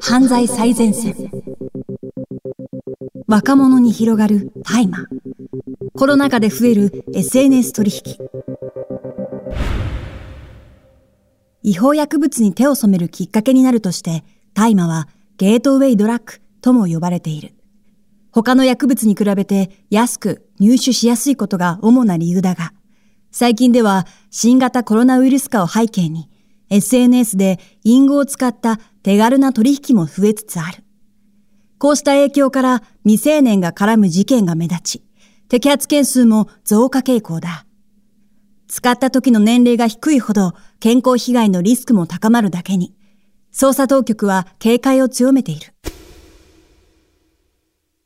犯罪最前線。若者に広がる大麻。コロナ禍で増える SNS 取引。違法薬物に手を染めるきっかけになるとして、大麻はゲートウェイドラッグとも呼ばれている。他の薬物に比べて安く入手しやすいことが主な理由だが、最近では新型コロナウイルス化を背景に SNS で隠語を使った手軽な取引も増えつつある。こうした影響から未成年が絡む事件が目立ち、摘発件数も増加傾向だ。使った時の年齢が低いほど健康被害のリスクも高まるだけに、捜査当局は警戒を強めている。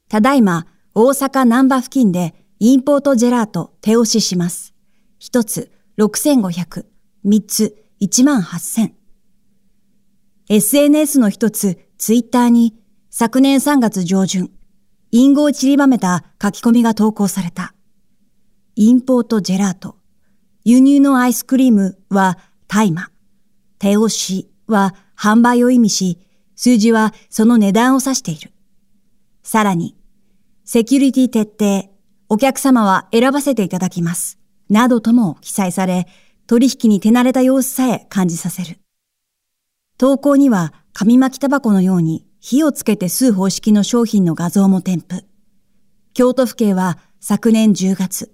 ただいま、大阪南波付近でインポートジェラート手押しします。一つ6500、三つ1万8000。SNS の一つ、ツイッターに昨年3月上旬、隠語を散りばめた書き込みが投稿された。インポートジェラート。輸入のアイスクリームは大麻。手押しは販売を意味し、数字はその値段を指している。さらに、セキュリティ徹底、お客様は選ばせていただきます。などとも記載され、取引に手慣れた様子さえ感じさせる。投稿には紙巻きタバコのように火をつけて吸う方式の商品の画像も添付。京都府警は昨年10月、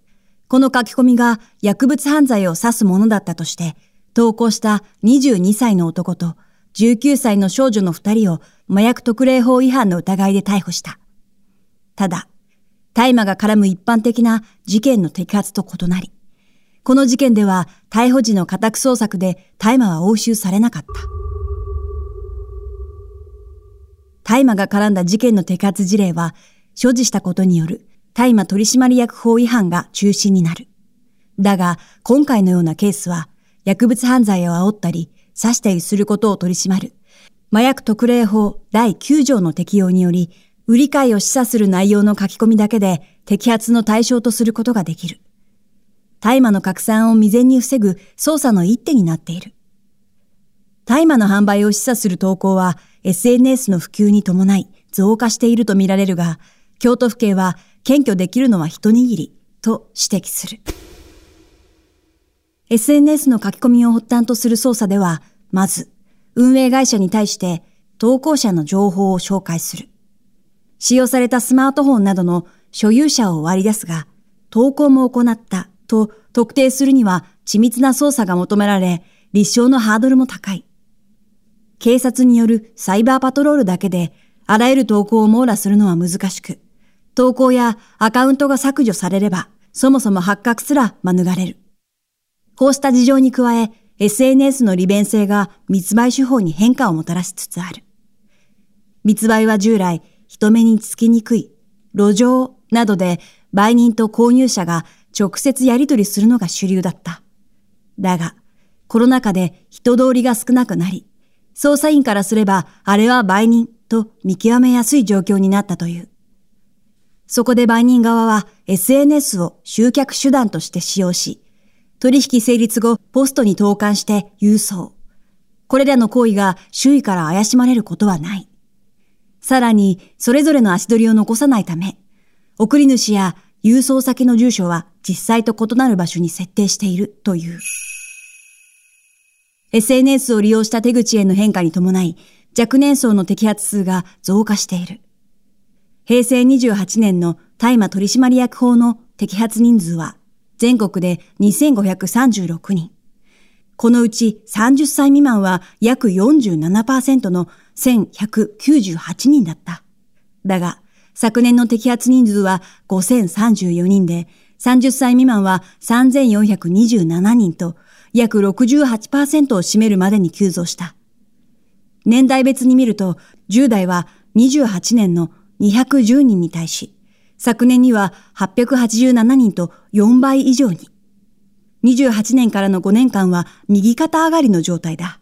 この書き込みが薬物犯罪を指すものだったとして、投稿した22歳の男と19歳の少女の2人を麻薬特例法違反の疑いで逮捕した。ただ、大麻が絡む一般的な事件の摘発と異なり、この事件では逮捕時の家宅捜索で大麻は押収されなかった。大麻が絡んだ事件の摘発事例は、所持したことによる大麻取締役法違反が中心になる。だが、今回のようなケースは、薬物犯罪を煽ったり、刺したりすることを取り締まる。麻薬特例法第9条の適用により、売り買いを示唆する内容の書き込みだけで摘発の対象とすることができる。大麻の拡散を未然に防ぐ捜査の一手になっている。大麻の販売を示唆する投稿は SNS の普及に伴い増加しているとみられるが、京都府警は検挙できるのは一握りと指摘する。SNS の書き込みを発端とする捜査では、まず、運営会社に対して投稿者の情報を紹介する。使用されたスマートフォンなどの所有者を割り出すが、投稿も行ったと特定するには緻密な捜査が求められ、立証のハードルも高い。警察によるサイバーパトロールだけで、あらゆる投稿を網羅するのは難しく、投稿やアカウントが削除されれば、そもそも発覚すら免れる。こうした事情に加え、SNS の利便性が密売手法に変化をもたらしつつある。密売は従来、人目につきにくい、路上などで売人と購入者が直接やり取りするのが主流だった。だが、コロナ禍で人通りが少なくなり、捜査員からすればあれは売人と見極めやすい状況になったという。そこで売人側は SNS を集客手段として使用し、取引成立後ポストに投函して郵送。これらの行為が周囲から怪しまれることはない。さらに、それぞれの足取りを残さないため、送り主や郵送先の住所は実際と異なる場所に設定しているという。SNS を利用した手口への変化に伴い、若年層の摘発数が増加している。平成28年の大麻取締役法の摘発人数は全国で2536人。このうち30歳未満は約47%の1198人だった。だが、昨年の摘発人数は5034人で、30歳未満は3427人と、約68%を占めるまでに急増した。年代別に見ると、10代は28年の210人に対し、昨年には887人と4倍以上に。28年からの5年間は右肩上がりの状態だ。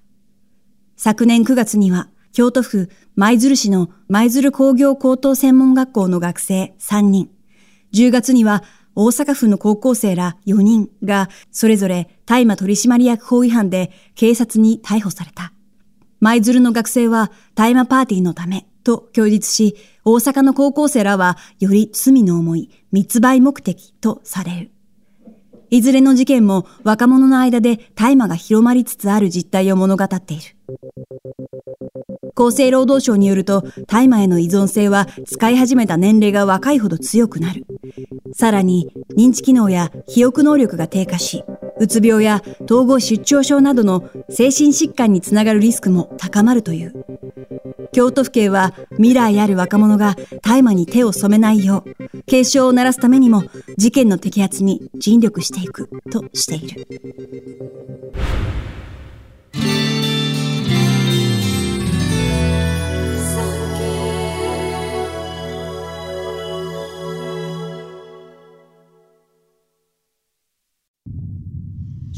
昨年9月には京都府舞鶴市の舞鶴工業高等専門学校の学生3人、10月には大阪府の高校生ら4人がそれぞれ大麻取締役法違反で警察に逮捕された。舞鶴の学生は大麻パーティーのためと供述し、大阪の高校生らはより罪の重い密売目的とされる。いずれの事件も若者の間で大麻が広まりつつある実態を物語っている。厚生労働省によると、大麻への依存性は使い始めた年齢が若いほど強くなる。さらに、認知機能や記憶能力が低下し、うつ病や統合失調症などの精神疾患につながるリスクも高まるという。京都府警は未来ある若者が大麻に手を染めないよう、警鐘を鳴らすためにも事件の摘発に尽力していくとしている。